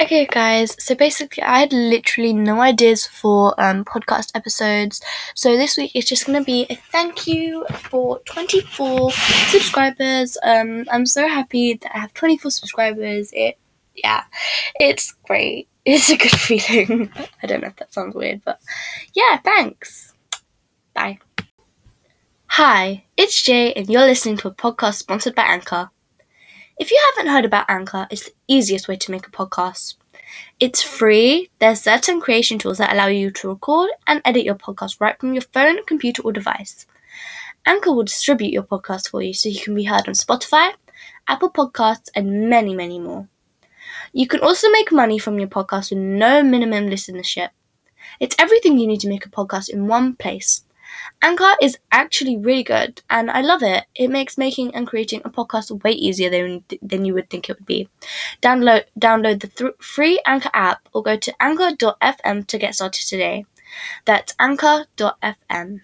Okay, guys, so basically, I had literally no ideas for um, podcast episodes. So this week is just going to be a thank you for 24 subscribers. Um, I'm so happy that I have 24 subscribers. It, yeah, it's great. It's a good feeling. I don't know if that sounds weird, but yeah, thanks. Bye. Hi, it's Jay, and you're listening to a podcast sponsored by Anchor. If you haven't heard about Anchor, it's the easiest way to make a podcast. It's free. There's certain creation tools that allow you to record and edit your podcast right from your phone, computer, or device. Anchor will distribute your podcast for you so you can be heard on Spotify, Apple Podcasts, and many, many more. You can also make money from your podcast with no minimum listenership. It's everything you need to make a podcast in one place. Anchor is actually really good and I love it. It makes making and creating a podcast way easier than, than you would think it would be. Download download the th- free Anchor app or go to anchor.fm to get started today. That's anchor.fm.